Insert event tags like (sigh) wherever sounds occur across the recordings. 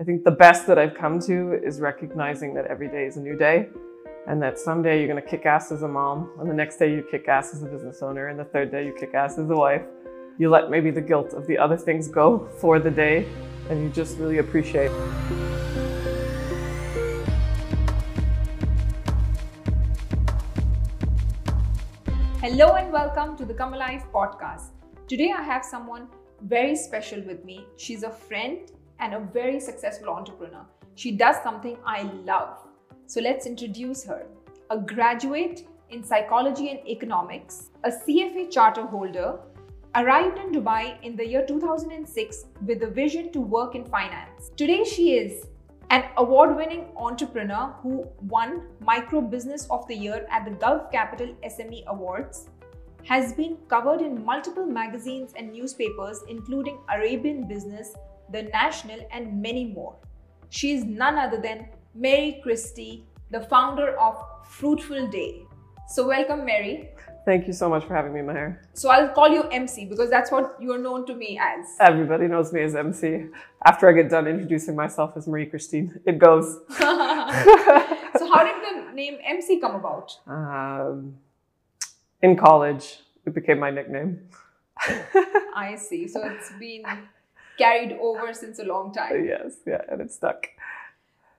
I think the best that I've come to is recognizing that every day is a new day and that someday you're going to kick ass as a mom, and the next day you kick ass as a business owner, and the third day you kick ass as a wife. You let maybe the guilt of the other things go for the day, and you just really appreciate. Hello and welcome to the Come Alive podcast. Today I have someone very special with me. She's a friend and a very successful entrepreneur. She does something I love. So let's introduce her. A graduate in psychology and economics, a CFA charter holder, arrived in Dubai in the year 2006 with a vision to work in finance. Today she is an award winning entrepreneur who won Micro Business of the Year at the Gulf Capital SME Awards, has been covered in multiple magazines and newspapers, including Arabian Business, The National, and many more. She is none other than Marie Christine, the founder of Fruitful Day. So, welcome, Mary. Thank you so much for having me, Meher. So I'll call you MC because that's what you're known to me as. Everybody knows me as MC. After I get done introducing myself as Marie Christine, it goes. (laughs) (laughs) so how did the name MC come about? Um, in college, it became my nickname. I see. So it's been carried over since a long time. Yes, yeah, and it stuck.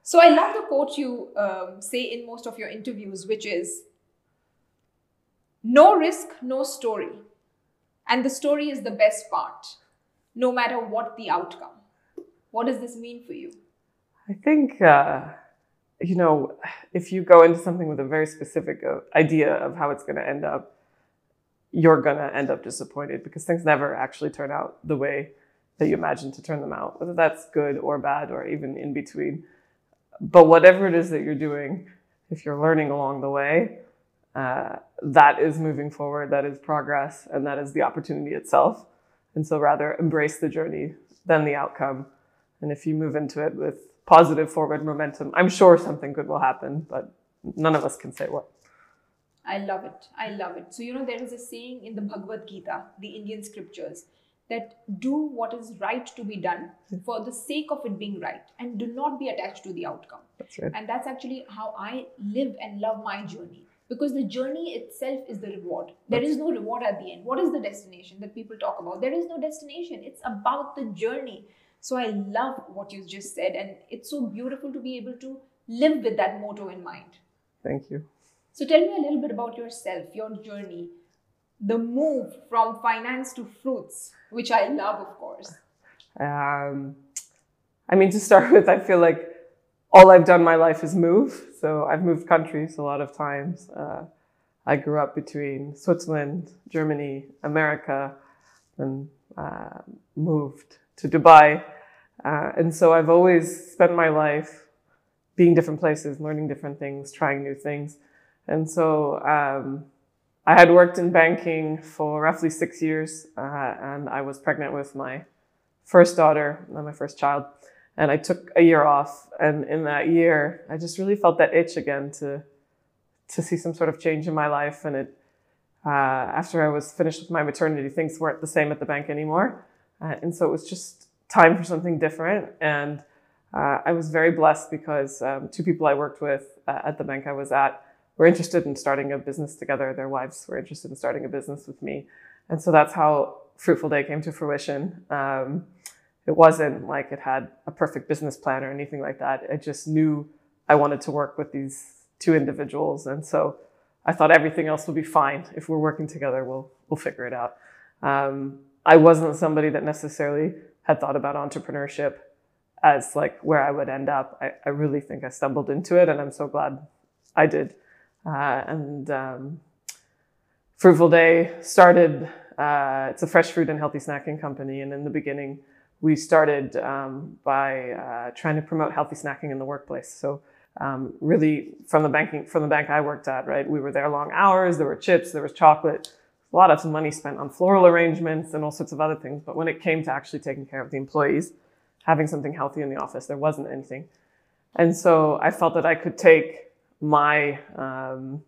So I love the quote you um, say in most of your interviews, which is no risk, no story. And the story is the best part, no matter what the outcome. What does this mean for you? I think, uh, you know, if you go into something with a very specific uh, idea of how it's going to end up, you're going to end up disappointed because things never actually turn out the way that you imagine to turn them out, whether that's good or bad or even in between. But whatever it is that you're doing, if you're learning along the way, uh, that is moving forward, that is progress, and that is the opportunity itself. And so rather embrace the journey than the outcome. And if you move into it with positive forward momentum, I'm sure something good will happen, but none of us can say what. I love it. I love it. So, you know, there is a saying in the Bhagavad Gita, the Indian scriptures, that do what is right to be done for the sake of it being right and do not be attached to the outcome. That's right. And that's actually how I live and love my journey because the journey itself is the reward. There is no reward at the end. What is the destination that people talk about? There is no destination. It's about the journey. So I love what you just said, and it's so beautiful to be able to live with that motto in mind. Thank you. So tell me a little bit about yourself, your journey, the move from finance to fruits, which I love, of course. Um, I mean, to start (laughs) with, I feel like all I've done my life is move. So I've moved countries a lot of times. Uh, I grew up between Switzerland, Germany, America, and uh, moved to Dubai. Uh, and so I've always spent my life being different places, learning different things, trying new things. And so um, I had worked in banking for roughly six years, uh, and I was pregnant with my first daughter, my first child and I took a year off. And in that year, I just really felt that itch again to to see some sort of change in my life. And it uh, after I was finished with my maternity, things weren't the same at the bank anymore, uh, and so it was just time for something different. And uh, I was very blessed because um, two people I worked with uh, at the bank I was at were interested in starting a business together. Their wives were interested in starting a business with me, and so that's how Fruitful Day came to fruition. Um, it wasn't like it had a perfect business plan or anything like that. I just knew I wanted to work with these two individuals. And so I thought everything else will be fine. If we're working together, we'll, we'll figure it out. Um, I wasn't somebody that necessarily had thought about entrepreneurship as like where I would end up. I, I really think I stumbled into it and I'm so glad I did. Uh, and um, Fruitful Day started, uh, it's a fresh fruit and healthy snacking company. And in the beginning, we started um, by uh, trying to promote healthy snacking in the workplace. So um, really from the banking from the bank I worked at, right? We were there long hours. There were chips. There was chocolate. A lot of money spent on floral arrangements and all sorts of other things. But when it came to actually taking care of the employees, having something healthy in the office, there wasn't anything. And so I felt that I could take my um,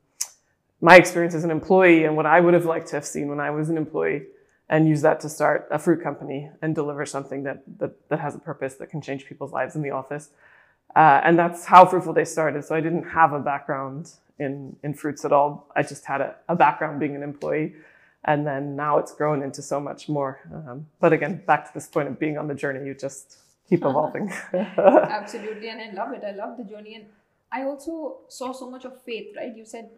my experience as an employee and what I would have liked to have seen when I was an employee and use that to start a fruit company and deliver something that that, that has a purpose that can change people's lives in the office. Uh, and that's how Fruitful Day started. So I didn't have a background in in fruits at all. I just had a, a background being an employee, and then now it's grown into so much more. Um, but again, back to this point of being on the journey, you just keep (laughs) evolving. Absolutely, and I love it. I love the journey, and I also saw so much of faith. Right? You said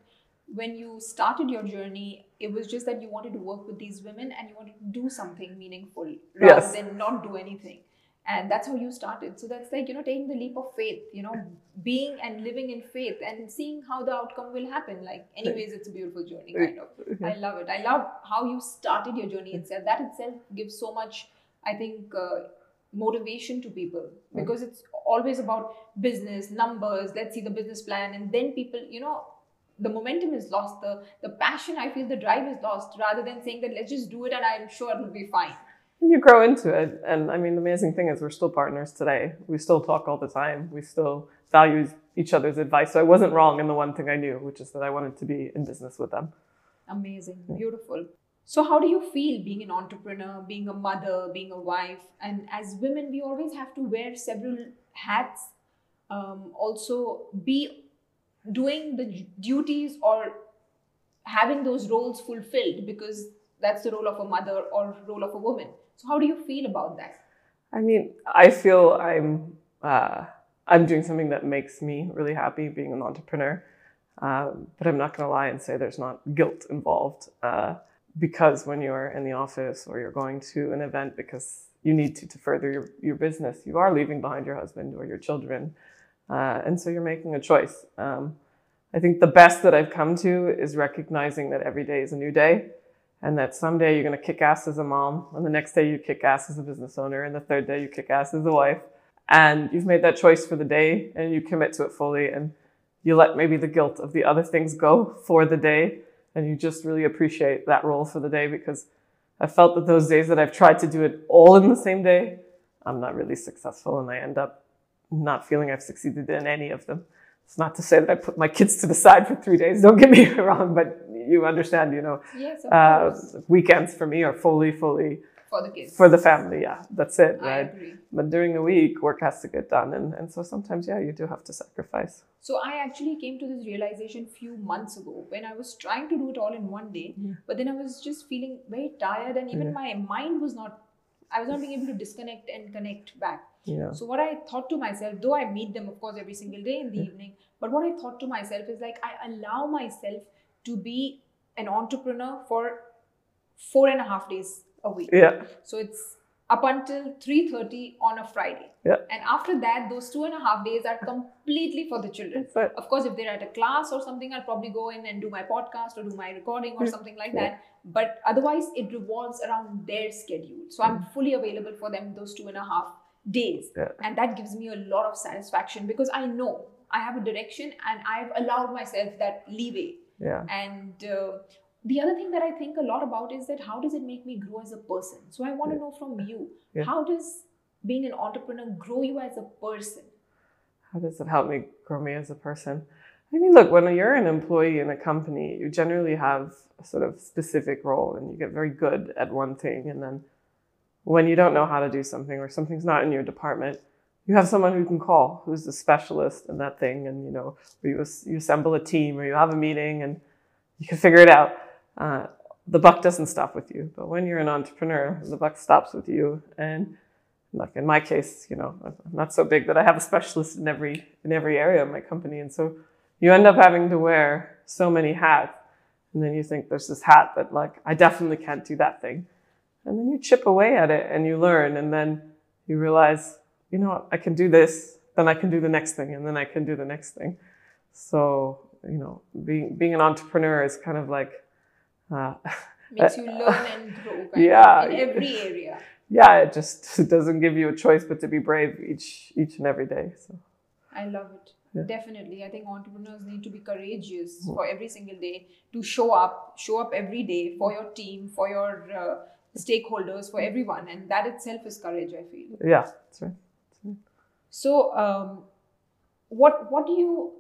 when you started your journey, it was just that you wanted to work with these women and you wanted to do something meaningful rather Yes. than not do anything. And that's how you started. So that's like, you know, taking the leap of faith, you know, being and living in faith and seeing how the outcome will happen. Like, anyways, it's a beautiful journey, kind of. I love it. I love how you started your journey itself. That itself gives so much, I think, uh, motivation to people hmm. because it's always about business, numbers. Let's see the business plan, and then people, you know, the momentum is lost. The the passion, I feel, the drive is lost. Rather than saying that let's just do it, and I'm sure it'll be fine. And you grow into it. And I mean, the amazing thing is we're still partners today. We still talk all the time. We still value each other's advice. So I wasn't wrong in the one thing I knew, which is that I wanted to be in business with them. Amazing, beautiful. So, how do you feel being an entrepreneur, being a mother, being a wife? And as women, we always have to wear several hats. Um, also, be doing the duties or having those roles fulfilled because that's the role of a mother or role of a woman. So, how do you feel about that? I mean, I feel I'm uh, I'm doing something that makes me really happy being an entrepreneur. Um, but I'm not going to lie and say there's not guilt involved uh, because when you're in the office or you're going to an event because you need to to further your, your business, you are leaving behind your husband or your children, uh, and so you're making a choice. Um, I think the best that I've come to is recognizing that every day is a new day and that someday you're going to kick ass as a mom, and the next day you kick ass as a business owner, and the third day you kick ass as a wife. And you've made that choice for the day and you commit to it fully, and you let maybe the guilt of the other things go for the day, and you just really appreciate that role for the day because I felt that those days that I've tried to do it all in the same day, I'm not really successful, and I end up not feeling I've succeeded in any of them. It's not to say that I put my kids to the side for three days. Don't get me (laughs) wrong, but you understand, you know, Yes, uh, weekends for me are fully, fully For the kids. for the family. Yeah, that's it, I right? agree. But during the week, work has to get done, and, and so sometimes, yeah, you do have to sacrifice. So I actually came to this realization few months ago when I was trying to do it all in one day, Yeah. but then I was just feeling very tired and even Yeah. my mind was not I was not being able to disconnect and connect back. Yeah, So what I thought to myself, though I meet them of course every single day in the Yeah. evening, but what I thought to myself is like I allow myself to be an entrepreneur for four and a half days a week. yeah, So it's up until 3.30 on a Friday. Yeah. And after that, those two and a half days are completely for the children. it. Of course, if they're at a class or something, I'll probably go in and do my podcast or do my recording or something like Yeah. that. But otherwise, it revolves around their schedule. So I'm fully available for them those two and a half days. Yeah. And that gives me a lot of satisfaction because I know I have a direction and I've allowed myself that leeway. Yeah, And uh, the other thing that I think a lot about is that how does it make me grow as a person? So I want to know from you, Yeah. how does being an entrepreneur grow you as a person? how does it help me grow me as a person? I mean, look, when you're an employee in a company, you generally have a sort of specific role, and you get very good at one thing, and then when you don't know how to do something or something's not in your department, you have someone who can call who's a specialist in that thing, and you know, you, you assemble a team or you have a meeting and you can figure it out. Uh, the buck doesn't stop with you, but when you're an entrepreneur, the buck stops with you. And like in my case, you know, I'm not so big that I have a specialist in every in every area of my company, and so you end up having to wear so many hats, and then you think there's this hat that like I definitely can't do that thing, and then you chip away at it and you learn, and then you realize, you know, I can do this, then I can do the next thing, and then I can do the next thing. So you know, being being an entrepreneur is kind of like. Uh, (laughs) Makes you learn (laughs) and grow Yeah. in every area. yeah, it just (laughs) doesn't give you a choice but to be brave each each and every day. So I love it. Yeah. Definitely. I think entrepreneurs need to be courageous for every single day to show up, show up every day for your team, for your uh, stakeholders, for everyone. And that itself is courage, I feel. yeah, that's right. So, um, what what do you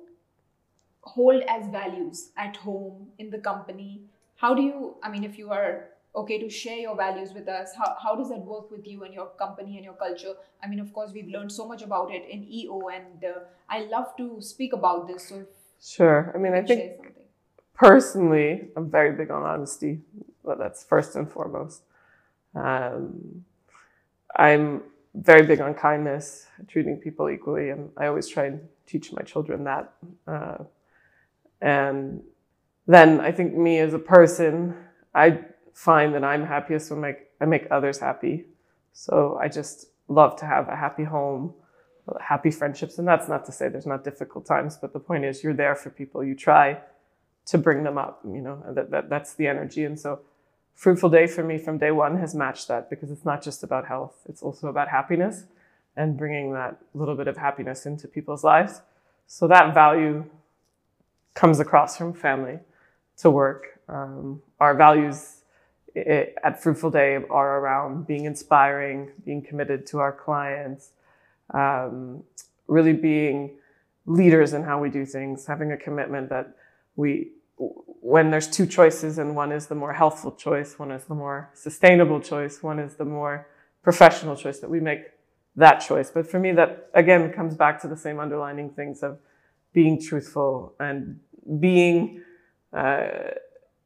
hold as values at home in the company? How do you? I mean, if you are okay to share your values with us how, how does that work with you and your company and your culture? I mean of course we've learned so much about it in EO and uh, i love to speak about this so sure. I mean i think personally i'm very big on honesty. But that's first and foremost. Um, i'm very big on kindness treating people equally and i always try and teach my children that uh, and then i think me as a person i find that I'm happiest when I make others happy. So I just love to have a happy home, happy friendships. And that's not to say there's not difficult times, but the point is you're there for people. You try to bring them up, you know, that, that, that's the energy. And so Fruitful Day for me from day one has matched that because it's not just about health, it's also about happiness and bringing that little bit of happiness into people's lives. So that value comes across from family to work. Um, our values it, at Fruitful Day are around being inspiring, being committed to our clients, um, really being leaders in how we do things, having a commitment that we, when there's two choices and one is the more healthful choice, one is the more sustainable choice, one is the more professional choice, that we make that choice. But for me, that again comes back to the same underlining things of being truthful and being uh,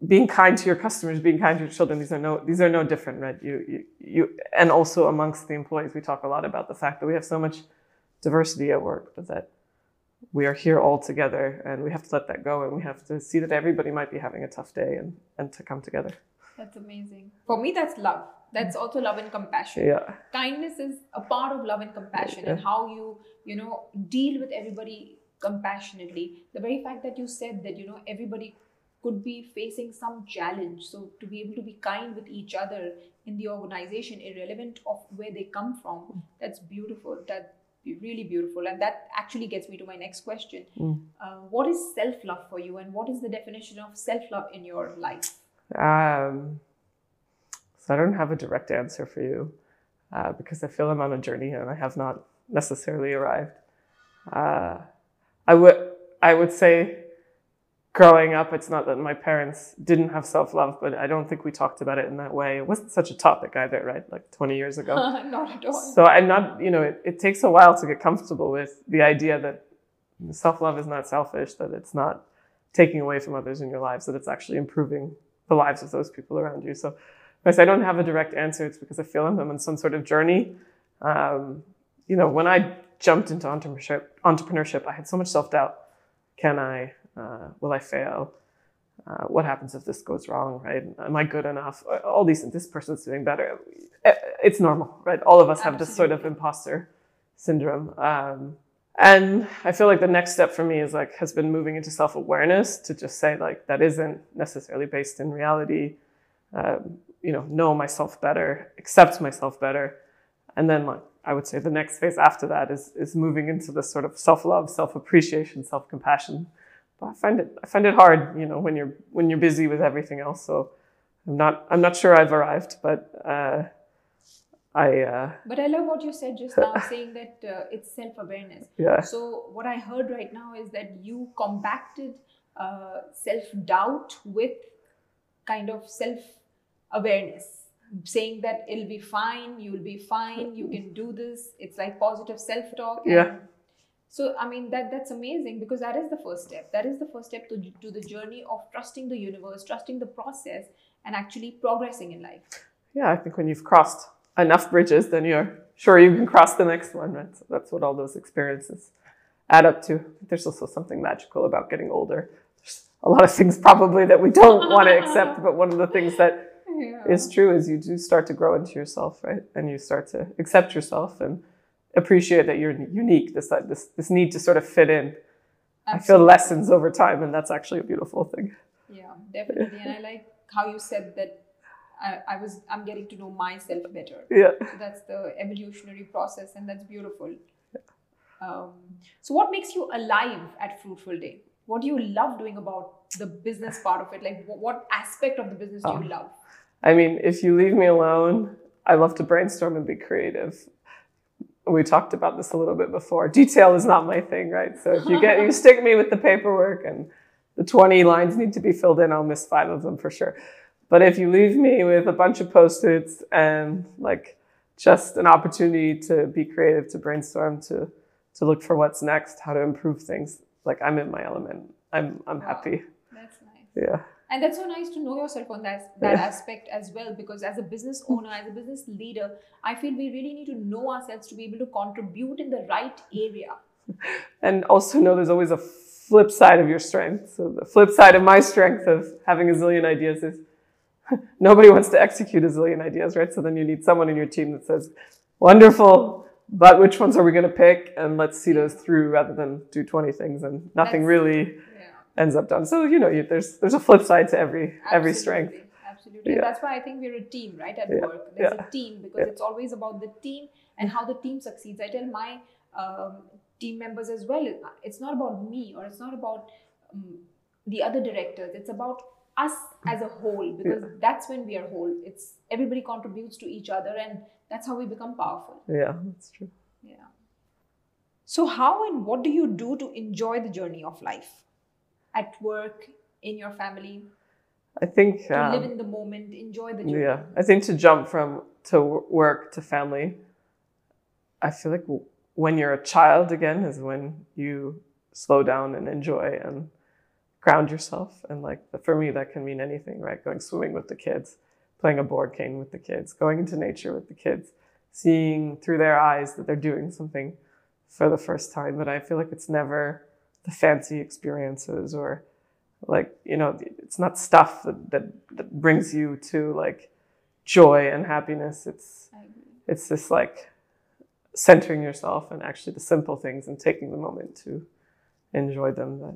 being kind to your customers, being kind to your children, these are no these are no different, right? You, you you and also amongst the employees, we talk a lot about the fact that we have so much diversity at work, but that we are here all together and we have to let that go and we have to see that everybody might be having a tough day and, and to come together. That's amazing. For me, that's love. That's also love and compassion. Yeah. Kindness is a part of love and compassion yeah. and how you, you know, deal with everybody compassionately. The very fact that you said that, you know, everybody could be facing some challenge. So to be able to be kind with each other in the organization, irrelevant of where they come from, that's beautiful. That really beautiful, and that actually gets me to my next question. Mm. Uh, what is self love for you, and what is the definition of self love in your life? Um, so I don't have a direct answer for you uh, because I feel I'm on a journey and I have not necessarily arrived. Uh, I would I would say growing up, it's not that my parents didn't have self love, but I don't think we talked about it in that way. It wasn't such a topic either, right? Like 20 years ago. (laughs) not at all. So I'm not, you know, it, it takes a while to get comfortable with the idea that self love is not selfish, that it's not taking away from others in your lives, that it's actually improving the lives of those people around you. So, I don't have a direct answer. It's because I feel I'm on some sort of journey. Um, you know, when I jumped into entrepreneurship, entrepreneurship, I had so much self doubt. Can I? Uh, will I fail? Uh, what happens if this goes wrong, right? Am I good enough? All these. This person's doing better. It's normal, right? All of us Absolutely. have this sort of imposter syndrome. Um, and I feel like the next step for me is like has been moving into self awareness to just say like that isn't necessarily based in reality. Um, you know, know myself better, accept myself better, and then like I would say the next phase after that is is moving into this sort of self love, self appreciation, self compassion but I find it I find it hard, you know, when you're when you're busy with everything else. So I'm not I'm not sure I've arrived, but uh, I. Uh, but I love what you said just now, (laughs) saying that uh, it's self awareness. Yeah. So what I heard right now is that you compacted uh, self doubt with kind of self awareness saying that it'll be fine you'll be fine you can do this it's like positive self talk yeah so i mean that that's amazing because that is the first step. That is the first step to, to the journey of trusting the universe trusting the process and actually progressing in life. Yeah i think when you've crossed enough bridges then you're sure you can cross the next one right? So that's what all those experiences add up to. There's also something magical about getting older. There's a lot of things probably that we don't (laughs) want to accept but one of the things that yeah. is true is you do start to grow into yourself right? And you start to accept yourself and appreciate that you're unique. This this this need to sort of fit in. Absolutely. I feel lessons over time, and that's actually a beautiful thing. Yeah, definitely. and I like how you said that. I, I was I'm getting to know myself better. Yeah. So that's the evolutionary process, and that's beautiful. Yeah. Um, so, what makes you alive at Fruitful Day? What do you love doing about the business part of it? Like, what aspect of the business do you oh. love? I mean, if you leave me alone, I love to brainstorm and be creative we talked about this a little bit before. Detail is not my thing, right? So if you get you (laughs) stick me with the paperwork and the 20 lines need to be filled in, I'll miss five of them for sure. But if you leave me with a bunch of post-its and like just an opportunity to be creative, to brainstorm, to to look for what's next, how to improve things, like I'm in my element. I'm I'm happy. That's nice. Yeah. And that's so nice to know yourself on that that aspect as well. Because as a business owner, as a business leader, I feel we really need to know ourselves to be able to contribute in the right area. (laughs) And also know there's always a flip side of your strength. So the flip side of my strength of having a zillion ideas is (laughs) nobody wants to execute a zillion ideas, right? So then you need someone in your team that says, wonderful, but which ones are we going to pick? And let's see those through rather than do 20 things and nothing That's- really Yeah. Ends up done. So, you know, you, there's, there's a flip side to every, every strength. Absolutely, Absolutely. Yeah. that's why I think we're a team, right? At Yeah, work. There's yeah. a team because Yeah. it's always about the team and how the team succeeds. I tell my um, team members as well, it's not about me or it's not about um, the other directors. It's about us as a whole because that's when we are whole. It's everybody contributes to each other and that's how we become powerful. Yeah, that's true. Yeah. So, how and what do you do to enjoy the journey of life? At work, in your family, I think. to um, live in the moment, enjoy the journey. Yeah, I think to jump from to work to family, I feel like when you're a child again is when you slow down and enjoy and ground yourself. And like for me, that can mean anything, right? Going swimming with the kids, playing a board game with the kids, going into nature with the kids, seeing through their eyes that they're doing something for the first time. But I feel like it's never the fancy experiences or like you know it's not stuff that, that, that brings you to like joy and happiness it's it's this like centering yourself and actually the simple things and taking the moment to enjoy them that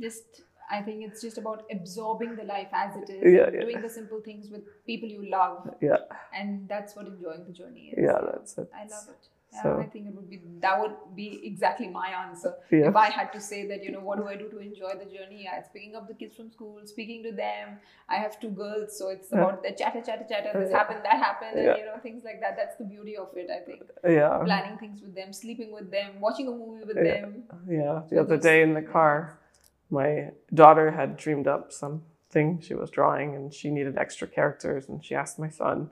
Just, I think it's just about absorbing the life as it is, Yeah, yeah. doing the simple things with people you love, yeah and that's what enjoying the journey is. yeah that's it I love it. Yeah, So- I think it would be that would be exactly my answer. If I had to say that, you know, what do I do to enjoy the journey? Yeah, it's picking up the kids from school, speaking to them. I have two girls, so it's Yeah. about the chatter, chatter, chatter. This Yeah. happened, that happened, and Yeah. you know things like that. That's the beauty of it. I think yeah planning things with them, sleeping with them, watching a movie with them. yeah the other day in the car my daughter had dreamed up something she was drawing and she needed extra characters and she asked my son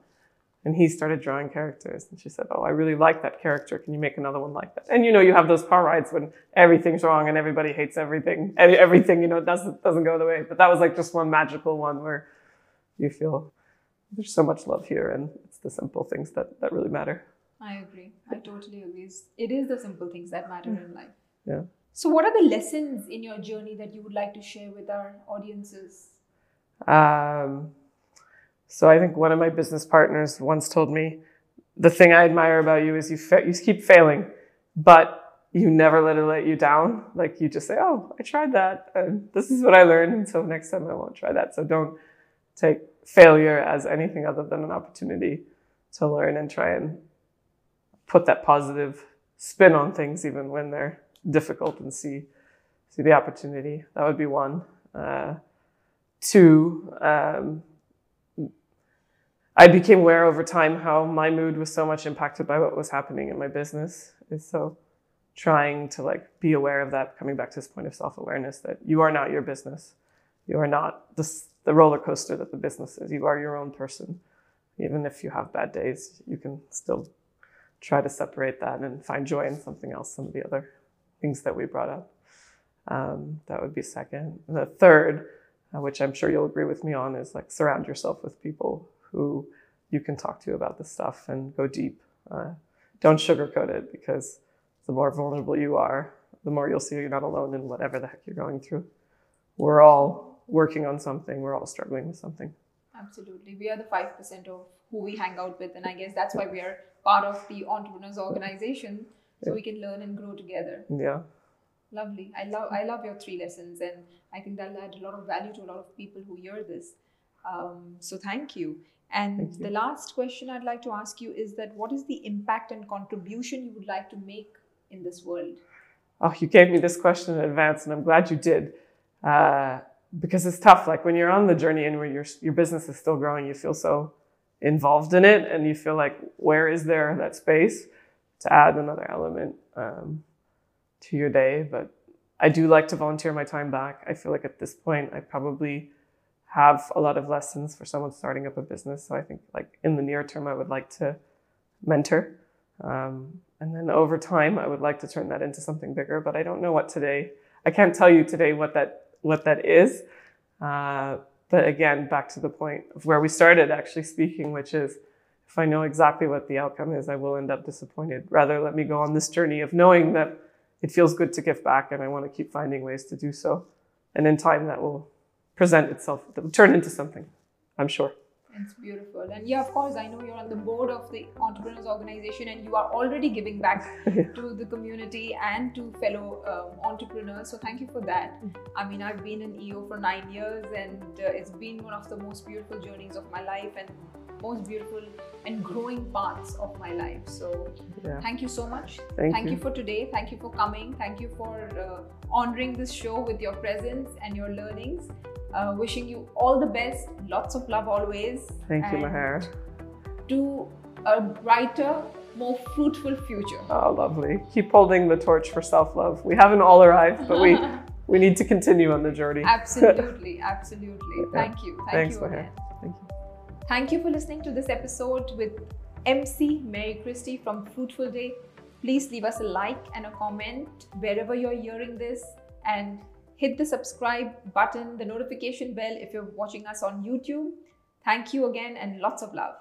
and he started drawing characters and she said oh i really like that character can you make another one like that and you know you have those car rides when everything's wrong and everybody hates everything and everything you know doesn't doesn't go the way but that was like just one magical one where you feel there's so much love here and it's the simple things that that really matter I agree. I totally agree. It is the simple things that matter in life. Yeah. So, what are the lessons in your journey that you would like to share with our audiences? Um, so I think one of my business partners once told me, the thing I admire about you is you fa- you keep failing, but you never let it let you down. Like you just say, "Oh, I tried that, and this is what I learned, and so next time I won't try that." So don't take failure as anything other than an opportunity to learn and try and put that positive spin on things, even when they're difficult, and see see the opportunity. That would be one. Uh, two, um, I became aware over time how my mood was so much impacted by what was happening in my business. And so trying to like be aware of that, coming back to this point of self-awareness that you are not your business. You are not the roller coaster that the business is. You are your own person. Even if you have bad days, you can still try to separate that and find joy in something else, some of the other things that we brought up. Um, that would be second. The third, uh, which I'm sure you'll agree with me on, is like surround yourself with people who you can talk to about this stuff and go deep. Uh, don't sugarcoat it because the more vulnerable you are, the more you'll see you're not alone in whatever the heck you're going through. We're all working on something, we're all struggling with something. Absolutely. We are the 5% of who we hang out with, and I guess that's why we are part of the Entrepreneurs Organization, so we can learn and grow together. Yeah. Lovely. I love I love your three lessons, and I think that'll add a lot of value to a lot of people who hear this. Um, so thank you. And the last question I'd like to ask you is that what is the impact and contribution you would like to make in this world? Oh, you gave me this question in advance, and I'm glad you did. Uh, because it's tough. Like when you're on the journey and where your your business is still growing, you feel so involved in it, and you feel like where is there that space to add another element um, to your day? But I do like to volunteer my time back. I feel like at this point, I probably have a lot of lessons for someone starting up a business. So I think like in the near term, I would like to mentor. Um, and then over time, I would like to turn that into something bigger, but I don't know what today. I can't tell you today what that what that is. Uh, but again, back to the point of where we started actually speaking, which is if I know exactly what the outcome is, I will end up disappointed. Rather, let me go on this journey of knowing that it feels good to give back and I want to keep finding ways to do so. And in time, that will present itself, turn into something, I'm sure. It's beautiful. And yeah, of course, I know you're on the board of the Entrepreneurs Organization and you are already giving back yeah. to the community and to fellow um, entrepreneurs. So thank you for that. I mean, I've been an EO for nine years and uh, it's been one of the most beautiful journeys of my life and most beautiful and growing parts of my life. So yeah. thank you so much. Thank, thank you. you. for today. Thank you for coming. Thank you for uh, honoring this show with your presence and your learnings. Uh, wishing you all the best. Lots of love always. Thank you, Meher. To a brighter, more fruitful future. Oh, lovely. Keep holding the torch for self love. We haven't all arrived, but we. (laughs) we need to continue on the journey. Absolutely, (laughs) absolutely. Yeah. Thank you. Thank Thanks, you Thank you. Thank you for listening to this episode with MC Marie Christine from Fruitful Day. Please leave us a like and a comment wherever you're hearing this and hit the subscribe button, the notification bell if you're watching us on YouTube. Thank you again and lots of love.